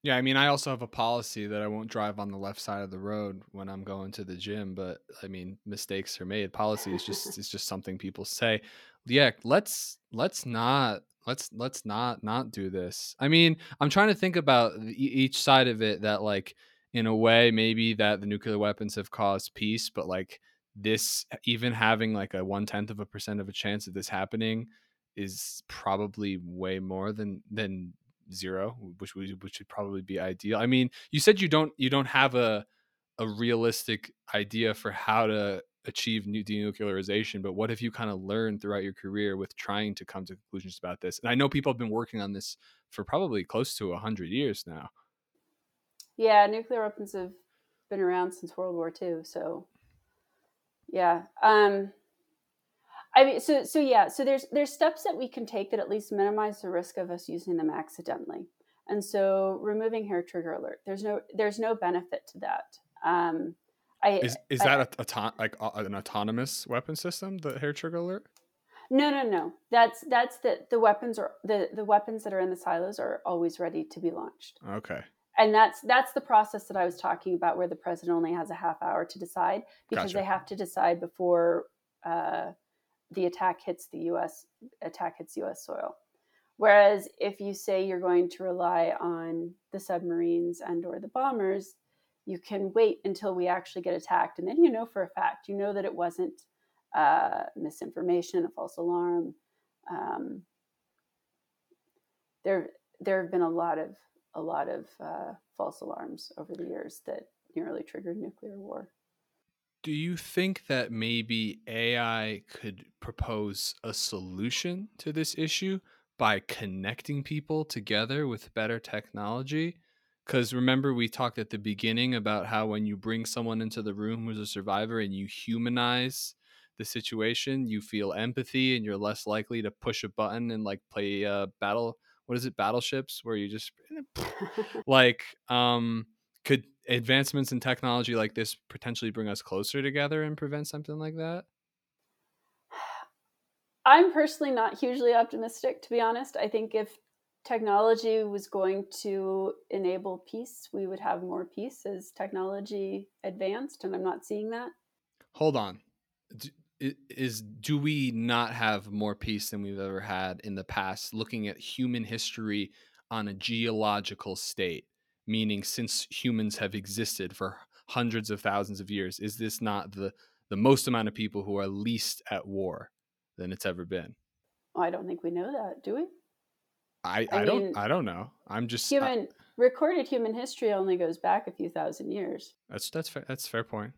Speaker 1: Yeah, I mean, I also have a policy that I won't drive on the left side of the road when I'm going to the gym. But I mean, mistakes are made. Policy is just is just something people say. Yeah, let's let's not let's let's not not do this. I mean, I'm trying to think about each side of it. That like in a way, maybe that the nuclear weapons have caused peace, but like this, even having like a one tenth of a percent of a chance of this happening is probably way more than than zero, which would which would probably be ideal. I mean, you said you don't you don't have a a realistic idea for how to achieve new denuclearization, but what have you kind of learned throughout your career with trying to come to conclusions about this? And I know people have been working on this for probably close to hundred years now.
Speaker 2: Yeah, nuclear weapons have been around since World War II, so yeah. Um, I mean, so so yeah, so there's there's steps that we can take that at least minimize the risk of us using them accidentally. And so removing hair trigger alert, there's no there's no benefit to that. Um,
Speaker 1: I, is is I, that a, a, like an autonomous weapon system, the hair trigger alert?
Speaker 2: No, no, no. That's that's the the weapons are the the weapons that are in the silos are always ready to be launched.
Speaker 1: Okay.
Speaker 2: And that's that's the process that I was talking about, where the president only has a half hour to decide because gotcha. they have to decide before uh, the attack hits the U.S. attack hits U.S. soil. Whereas if you say you're going to rely on the submarines and or the bombers, you can wait until we actually get attacked, and then you know for a fact, you know that it wasn't uh, misinformation, a false alarm. Um, there, there have been a lot of a lot of uh, false alarms over the years that nearly triggered nuclear war.
Speaker 1: Do you think that maybe AI could propose a solution to this issue by connecting people together with better technology? Because remember, we talked at the beginning about how when you bring someone into the room who's a survivor and you humanize the situation, you feel empathy and you're less likely to push a button and like play uh, battle. What is it? Battleships, where you just like, um, could advancements in technology like this potentially bring us closer together and prevent something like that?
Speaker 2: I'm personally not hugely optimistic, to be honest. I think if technology was going to enable peace, we would have more peace as technology advanced, and I'm not seeing that.
Speaker 1: Hold on. Is do we not have more peace than we've ever had in the past? Looking at human history on a geological state, meaning since humans have existed for hundreds of thousands of years, is this not the the most amount of people who are least at war than it's ever been?
Speaker 2: I don't think we know that, do we?
Speaker 1: I, I, I don't I don't know. I'm just
Speaker 2: human I, recorded human history only goes back a few thousand years.
Speaker 1: That's that's fair, that's fair point.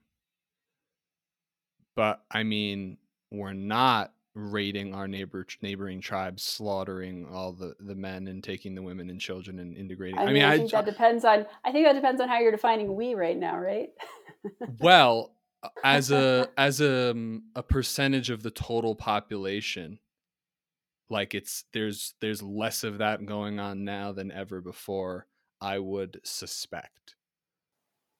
Speaker 1: But I mean, we're not raiding our neighbor neighboring tribes, slaughtering all the the men and taking the women and children and integrating.
Speaker 2: I mean, I, mean, I think I, that depends on. I think that depends on how you're defining we right now, right?
Speaker 1: well, as a as a um, a percentage of the total population, like it's there's there's less of that going on now than ever before. I would suspect.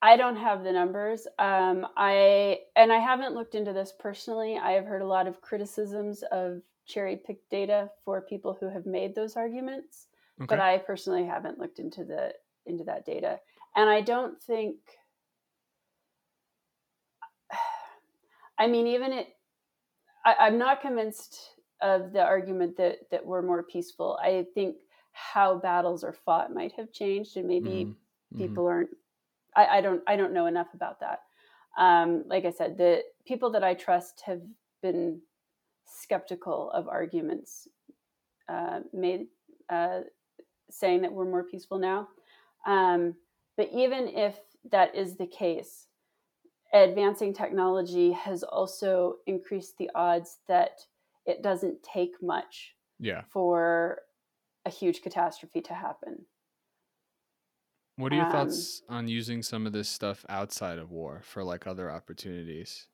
Speaker 2: I don't have the numbers. Um, I and I haven't looked into this personally. I have heard a lot of criticisms of cherry picked data for people who have made those arguments, okay. but I personally haven't looked into the into that data. and I don't think. I mean, even it. I, I'm not convinced of the argument that that we're more peaceful. I think how battles are fought might have changed, and maybe mm-hmm. people aren't. I, I, don't. I don't know enough about that. Um, like I said, the people that I trust have been skeptical of arguments uh, made uh, saying that we're more peaceful now. Um, but even if that is the case, advancing technology has also increased the odds that it doesn't take much
Speaker 1: yeah.
Speaker 2: for a huge catastrophe to happen.
Speaker 1: What are your um, thoughts on using some of this stuff outside of war for like other opportunities?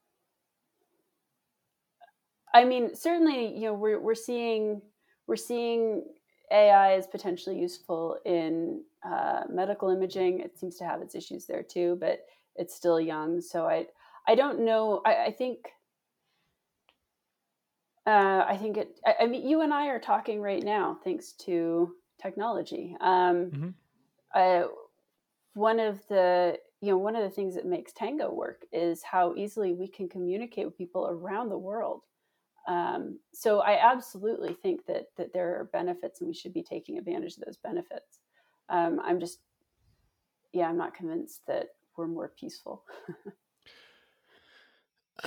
Speaker 2: I mean, certainly, you know, we're we're seeing we're seeing AI is potentially useful in uh, medical imaging. It seems to have its issues there too, but it's still young. So I I don't know. I, I think uh, I think it. I, I, mean, you and I are talking right now thanks to technology. Um, mm-hmm. I, one of the you know one of the things that makes Tango work is how easily we can communicate with people around the world. Um, so I absolutely think that that there are benefits, and we should be taking advantage of those benefits. Um, I'm just, yeah, I'm not convinced that we're more peaceful.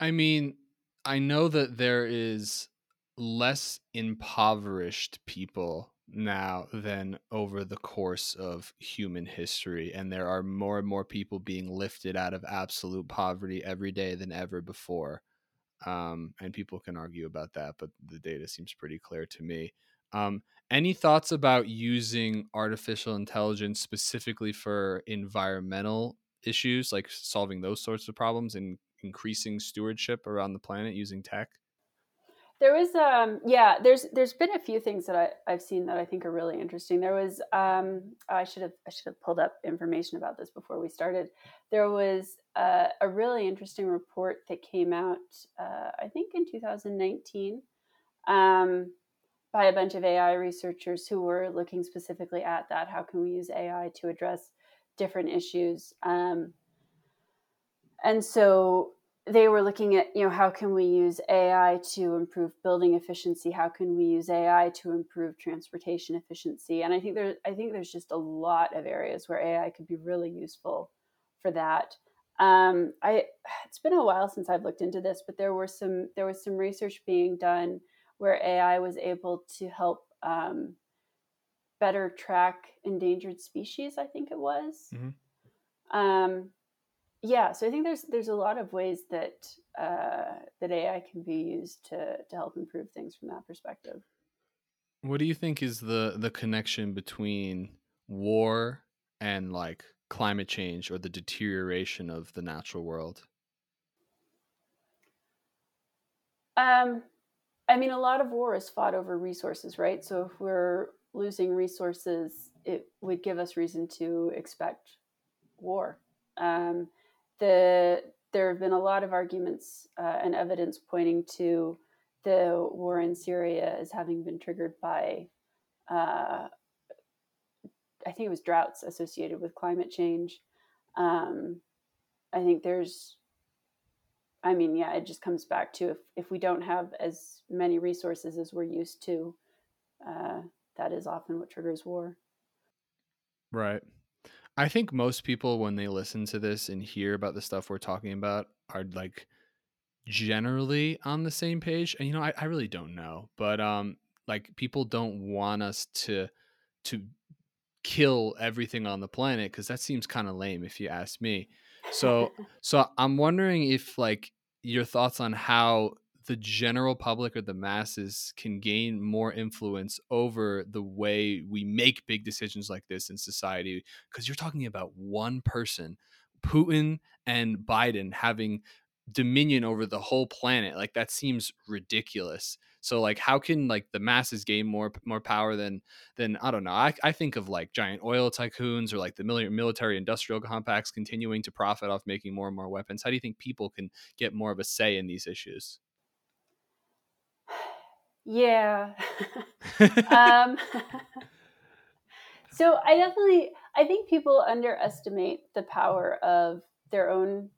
Speaker 1: I mean, I know that there is less impoverished people now than over the course of human history and there are more and more people being lifted out of absolute poverty every day than ever before um, and people can argue about that but the data seems pretty clear to me um, any thoughts about using artificial intelligence specifically for environmental issues like solving those sorts of problems and increasing stewardship around the planet using tech?
Speaker 2: There was, um, yeah, there's there's been a few things that I, I've seen that I think are really interesting. There was, um, I should have I should have pulled up information about this before we started. There was uh, a really interesting report that came out, uh, I think in 2019, um, by a bunch of AI researchers who were looking specifically at that. How can we use AI to address different issues? Um, and so they were looking at you know how can we use ai to improve building efficiency? How can we use ai to improve transportation efficiency? And i think there's i think there's just a lot of areas where ai could be really useful for that. Um, i it's been a while since i've looked into this but there were some there was some research being done where ai was able to help um, better track endangered species i think it was. Mm-hmm. um, yeah so i think there's there's a lot of ways that uh, that ai can be used to to help improve things from that perspective.
Speaker 1: What do you think is the the connection between war and like climate change or the deterioration of the natural world?
Speaker 2: Um i mean a lot of war is fought over resources right? So if we're losing resources it would give us reason to expect war. Um, the there have been a lot of arguments uh, and evidence pointing to the war in Syria as having been triggered by, uh, I think it was droughts associated with climate change. Um, I think there's, I mean, yeah, it just comes back to if, if we don't have as many resources as we're used to, uh, that is often what triggers war.
Speaker 1: Right. I think most people, when they listen to this and hear about the stuff we're talking about, are like generally on the same page. And you know, I, I really don't know, but um, like people don't want us to to kill everything on the planet because that seems kind of lame if you ask me. So, so I'm wondering if like your thoughts on how the general public or the masses can gain more influence over the way we make big decisions like this in society because you're talking about one person putin and biden having dominion over the whole planet like that seems ridiculous. So like how can like the masses gain more more power than than i don't know i, I think of like giant oil tycoons or like the military industrial complex continuing to profit off making more and more weapons. How do you think people can get more of a say in these issues
Speaker 2: yeah. um, so I definitely I think people underestimate the power of their own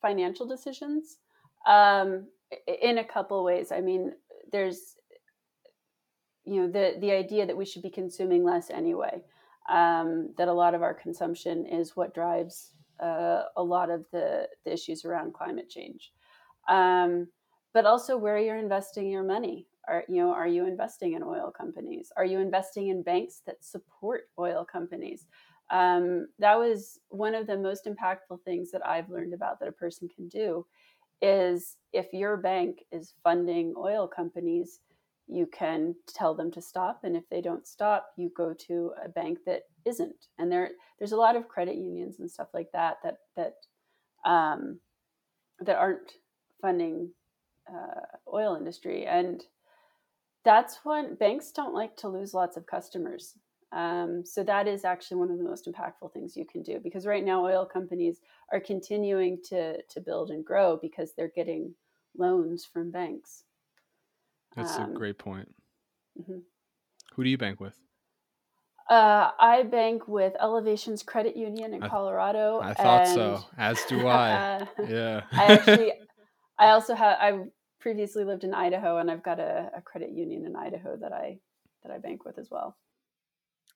Speaker 2: financial decisions um, in a couple ways. I mean, there's you know the the idea that we should be consuming less anyway. Um, that a lot of our consumption is what drives uh, a lot of the, the issues around climate change. Um, but also where you're investing your money. Are you know are you investing in oil companies? Are you investing in banks that support oil companies? Um, that was one of the most impactful things that I've learned about that a person can do is if your bank is funding oil companies, you can tell them to stop, and if they don't stop, you go to a bank that isn't. And there, there's a lot of credit unions and stuff like that that that um, that aren't funding uh, oil industry, and that's when banks don't like to lose lots of customers. Um, so that is actually one of the most impactful things you can do because right now oil companies are continuing to to build and grow because they're getting loans from banks.
Speaker 1: That's um, a great point. Mm-hmm. Who do you bank with?
Speaker 2: Uh, I bank with Elevations Credit Union in Colorado.
Speaker 1: I, I thought so. As do I. yeah.
Speaker 2: I actually, I also have. I previously lived in Idaho, and I've got a, a credit union in Idaho that I that I bank with as well.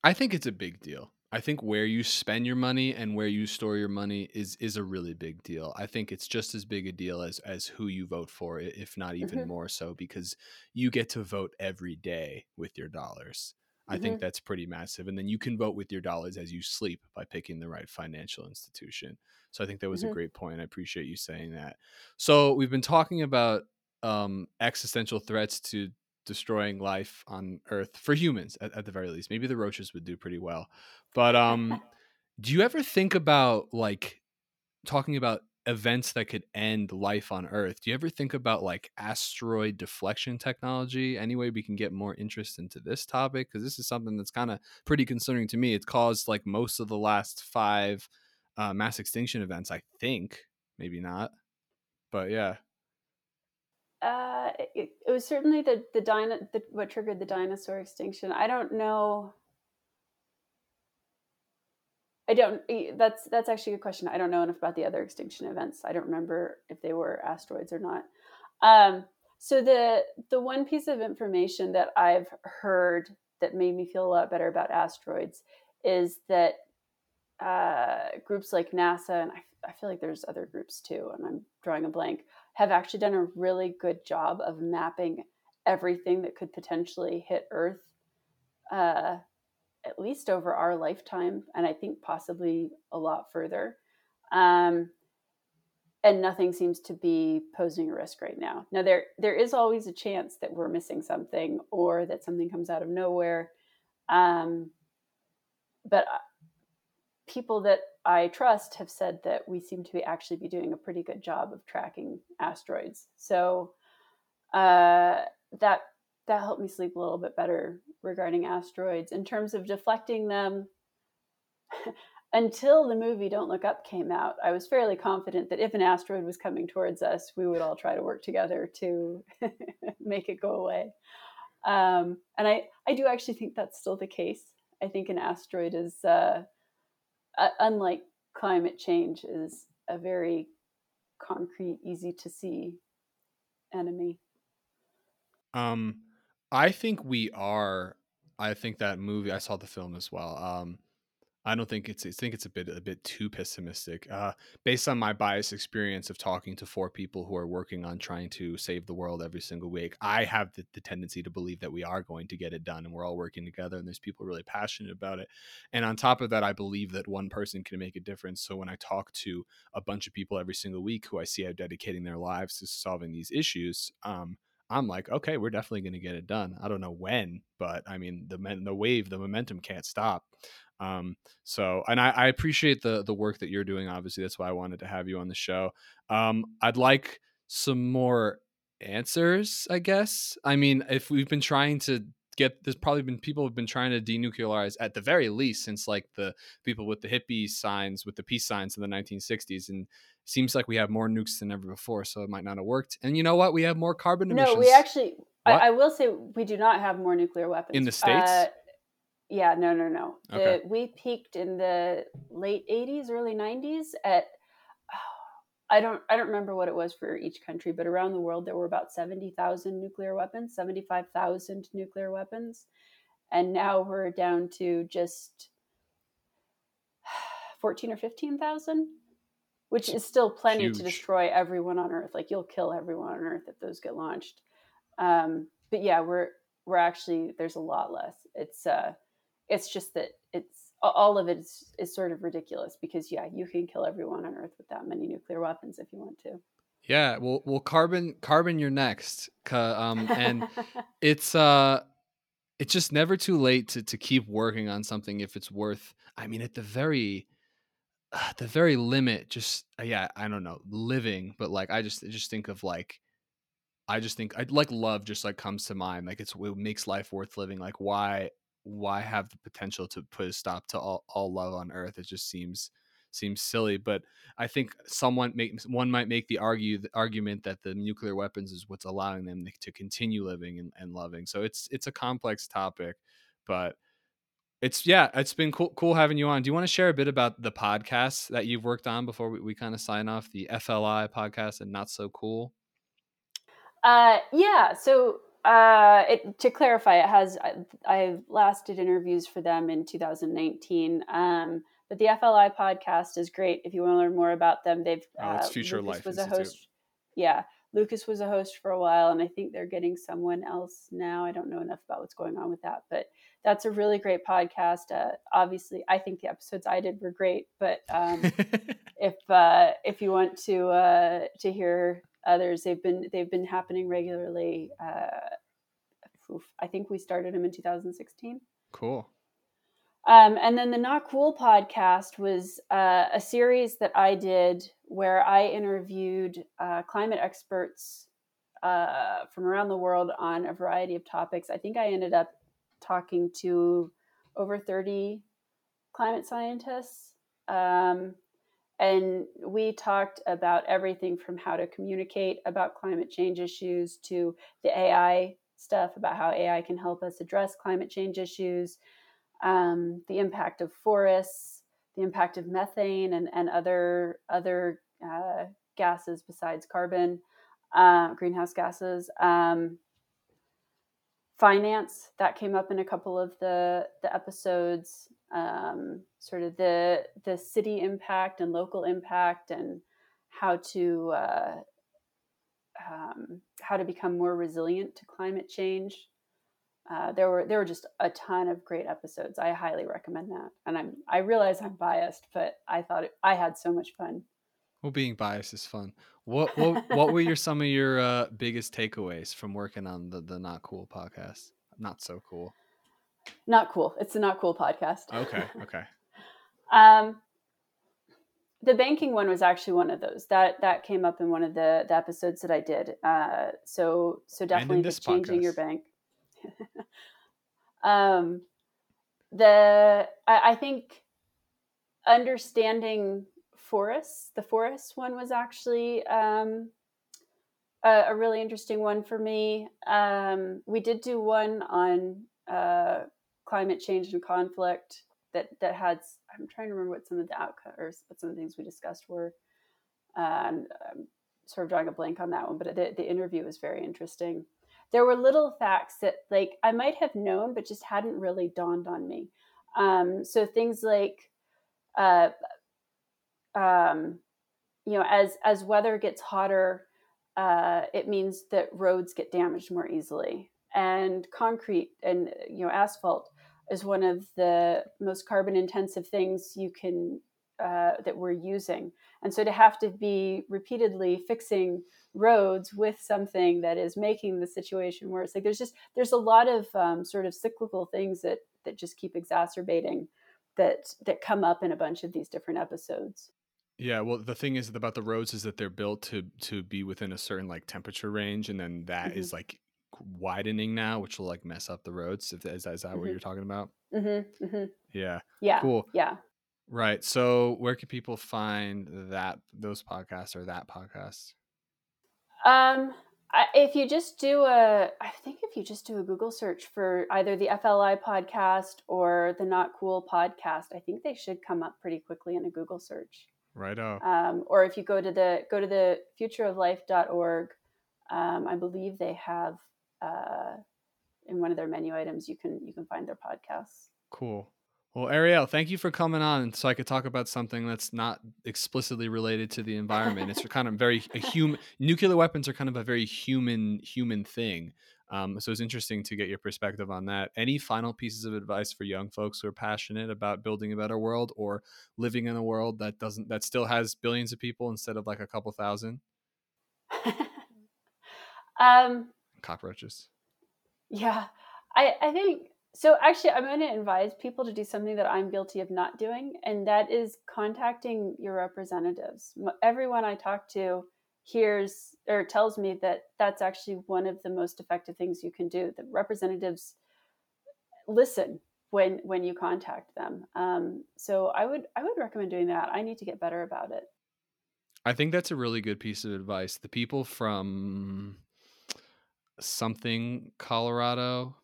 Speaker 1: I think it's a big deal. I think where you spend your money and where you store your money is is a really big deal. I think it's just as big a deal as as who you vote for, if not even mm-hmm. more so, because you get to vote every day with your dollars. I mm-hmm. think that's pretty massive. And then you can vote with your dollars as you sleep by picking the right financial institution. So I think that was mm-hmm. a great point. I appreciate you saying that. So we've been talking about um, existential threats to destroying life on Earth for humans at, at, the very least. Maybe the roaches would do pretty well. But um, do you ever think about like talking about events that could end life on Earth? Do you ever think about like asteroid deflection technology? Any way we can get more interest into this topic? Because this is something that's kind of pretty concerning to me. It's caused like most of the last five uh, mass extinction events, I think. Maybe not. But yeah.
Speaker 2: It, it, was certainly the the, dino, the what triggered the dinosaur extinction. I don't know. I don't. That's that's actually a good question. I don't know enough about the other extinction events. I don't remember if they were asteroids or not. Um, so the the one piece of information that I've heard that made me feel a lot better about asteroids is that uh, groups like NASA and I, I feel like there's other groups too, and I'm drawing a blank, have actually done a really good job of mapping everything that could potentially hit Earth, uh, at least over our lifetime, and I think possibly a lot further. Um, and nothing seems to be posing a risk right now. Now there there is always a chance that we're missing something or that something comes out of nowhere. Um, but people that I trust have said that we seem to be actually be doing a pretty good job of tracking asteroids. So uh, that that helped me sleep a little bit better regarding asteroids in terms of deflecting them. Until the movie Don't Look Up came out, I was fairly confident that if an asteroid was coming towards us, we would all try to work together to make it go away. Um, and I, I do actually think that's still the case. I think an asteroid is uh, uh, unlike climate change, is a very concrete, easy to see enemy.
Speaker 1: Um, I think we are. I think that movie. I saw the film as well. Um, I don't think it's I think it's a bit a bit too pessimistic. Uh, based on my biased experience of talking to four people who are working on trying to save the world every single week, I have the, the tendency to believe that we are going to get it done and we're all working together and there's people really passionate about it. And on top of that, I believe that one person can make a difference. So when I talk to a bunch of people every single week who I see are dedicating their lives to solving these issues, um, I'm like, okay, we're definitely going to get it done. I don't know when, but I mean, the the wave, the momentum can't stop. Um, so, and I, I, appreciate the the work that you're doing. Obviously, that's why I wanted to have you on the show. Um, I'd like some more answers. I guess. I mean, if we've been trying to get there's probably been people have been trying to denuclearize at the very least since like the people with the hippie signs with the peace signs in the 1960s and seems like we have more nukes than ever before so it might not have worked and you know what we have more carbon emissions
Speaker 2: no we actually I, I, will say we do not have more nuclear weapons
Speaker 1: in the states uh,
Speaker 2: yeah, no, no, no.
Speaker 1: Okay.
Speaker 2: The, we peaked in the late '80s, early '90s at. I don't. I don't remember what it was for each country, but around the world there were about seventy thousand nuclear weapons, seventy-five thousand nuclear weapons, and now we're down to just fourteen or fifteen thousand, which is still plenty
Speaker 1: Huge.
Speaker 2: to destroy everyone on Earth. Like you'll kill everyone on Earth if those get launched. Um, but yeah, we're we're actually there's a lot less. It's uh, it's just that it's all of it is, is sort of ridiculous because yeah, you can kill everyone on Earth with that many nuclear weapons if you want to.
Speaker 1: Yeah, well, well, carbon, carbon, you're next. Um, and it's uh, it's just never too late to to keep working on something if it's worth. I mean, at the very, uh, the very limit, just uh, yeah, I don't know, living, but like I just I just think of like, I just think I like love just like comes to mind. Like it's it makes life worth living. Like why why have the potential to put a stop to all all love on Earth? It just seems seems silly, but I think someone make one might make the argue the argument that the nuclear weapons is what's allowing them to continue living and, and loving. So it's it's a complex topic, but it's yeah, it's been cool cool having you on. Do you want to share a bit about the podcasts that you've worked on before we, we kind of sign off? The FLI podcast and not so cool.
Speaker 2: Uh, yeah. So uh, it, to clarify, it has I, I last did interviews for them in 2019. Um, but the FLI podcast is great if you want to learn more about them. They've
Speaker 1: Oh, it's
Speaker 2: uh,
Speaker 1: Future
Speaker 2: Lucas
Speaker 1: Life
Speaker 2: was a
Speaker 1: Institute.
Speaker 2: host. Yeah, Lucas was a host for a while, and I think they're getting someone else now. I don't know enough about what's going on with that, but that's a really great podcast. Uh, obviously, I think the episodes I did were great, but um, if uh, if you want to uh, to hear others, they've been they've been happening regularly. Uh, I think we started them in 2016.
Speaker 1: cool.
Speaker 2: Um, and then the Not Cool podcast was uh, a series that I did where I interviewed uh, climate experts uh, from around the world on a variety of topics. I think I ended up talking to over 30 climate scientists. Um, and we talked about everything from how to communicate about climate change issues to the AI stuff about how AI can help us address climate change issues um, the impact of forests, the impact of methane and, and other other uh, gases besides carbon, uh, greenhouse gases. Um, finance that came up in a couple of the the episodes. Um, sort of the the city impact and local impact and how to uh, um, how to become more resilient to climate change uh, there were there were just a ton of great episodes. I highly recommend that. And I'm I realize I'm biased, but I thought it, I had so much fun.
Speaker 1: Well, being biased is fun. What what what were your some of your uh, biggest takeaways from working on the the not cool podcast? Not so cool.
Speaker 2: Not cool. It's a not cool podcast.
Speaker 1: Okay, okay.
Speaker 2: Um, the banking one was actually one of those that that came up in one of the, the episodes that I did. Uh, so so definitely the changing your bank. um, the I, I think understanding forests. The forests one was actually um, a, a really interesting one for me. Um, we did do one on uh, climate change and conflict that that had. I'm trying to remember what some of the outcomes or what some of the things we discussed were. And I'm sort of drawing a blank on that one, but the, the interview was very interesting. There were little facts that like I might have known, but just hadn't really dawned on me. Um, so things like, uh, um, you know, as as weather gets hotter, uh, it means that roads get damaged more easily, and concrete and you know asphalt is one of the most carbon intensive things you can uh, that we're using. And so to have to be repeatedly fixing roads with something that is making the situation worse, like there's just there's a lot of um, sort of cyclical things that that just keep exacerbating that that come up in a bunch of these different episodes.
Speaker 1: Yeah, well, the thing is about the roads is that they're built to to be within a certain like temperature range, and then that is
Speaker 2: Mhm.
Speaker 1: like widening now, which will like mess up the roads. If is, is that what
Speaker 2: Mhm.
Speaker 1: you're talking about?
Speaker 2: Mm-hmm, mm-hmm.
Speaker 1: Yeah,
Speaker 2: Yeah,
Speaker 1: cool.
Speaker 2: yeah.
Speaker 1: Right. So, where can people find that those podcasts or that podcast?
Speaker 2: Um, if you just do a, I think if you just do a Google search for either the FLI podcast or the Not Cool podcast, I think they should come up pretty quickly in a Google search.
Speaker 1: Right on.
Speaker 2: Um, or if you go to the go to the futureoflife.org, um, I believe they have uh, in one of their menu items you can you can find their podcasts.
Speaker 1: Cool. Well, Ariel, thank you for coming on so I could talk about something that's not explicitly related to the environment. it's kind of very a human nuclear weapons are kind of a very human human thing. Um, so it's interesting to get your perspective on that. Any final pieces of advice for young folks who are passionate about building a better world or living in a world that doesn't that still has billions of people instead of like a couple thousand?
Speaker 2: um,
Speaker 1: cockroaches.
Speaker 2: Yeah, I I think so actually, I'm going to advise people to do something that I'm guilty of not doing, and that is contacting your representatives. Everyone I talk to hears or tells me that that's actually one of the most effective things you can do. The representatives listen when when you contact them. Um, so I would I would recommend doing that. I need to get better about it.
Speaker 1: I think that's a really good piece of advice. The people from something Colorado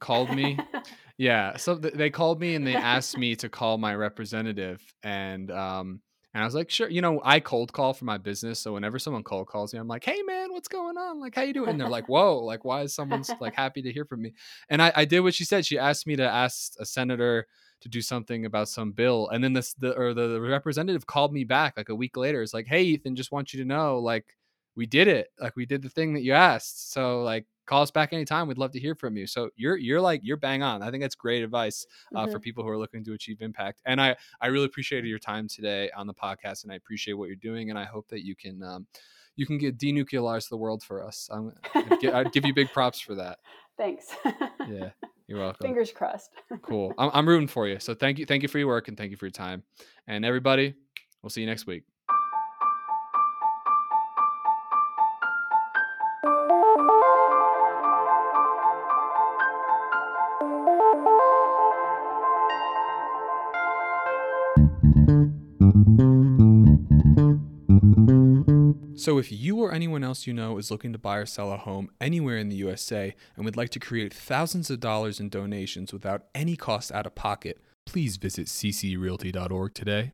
Speaker 1: called me. yeah, so th- they called me and they asked me to call my representative, and um, and I was like, sure. You know, I cold call for my business, so whenever someone cold calls me, I'm like, hey man, what's going on? Like, how you doing? And they're like, whoa, like why is someone like happy to hear from me? And I, I did what she said. She asked me to ask a senator to do something about some bill, and then this the or the, the representative called me back like a week later. It's like, hey Ethan, just want you to know, like we did it. Like we did the thing that you asked. So like call us back anytime. We'd love to hear from you. So you're you're like you're bang on. I think that's great advice uh, mm-hmm. for people who are looking to achieve impact. And I I really appreciated your time today on the podcast, and I appreciate what you're doing. And I hope that you can um, you can get denuclearize the world for us. I'm, I'd, give, I'd give you big props for that.
Speaker 2: Thanks.
Speaker 1: yeah, you're welcome.
Speaker 2: Fingers crossed.
Speaker 1: cool. I'm, I'm rooting for you. So thank you, thank you for your work, and thank you for your time. And everybody, we'll see you next week. So, if you or anyone else you know is looking to buy or sell a home anywhere in the USA and would like to create thousands of dollars in donations without any cost out of pocket, please visit ccrealty.org today.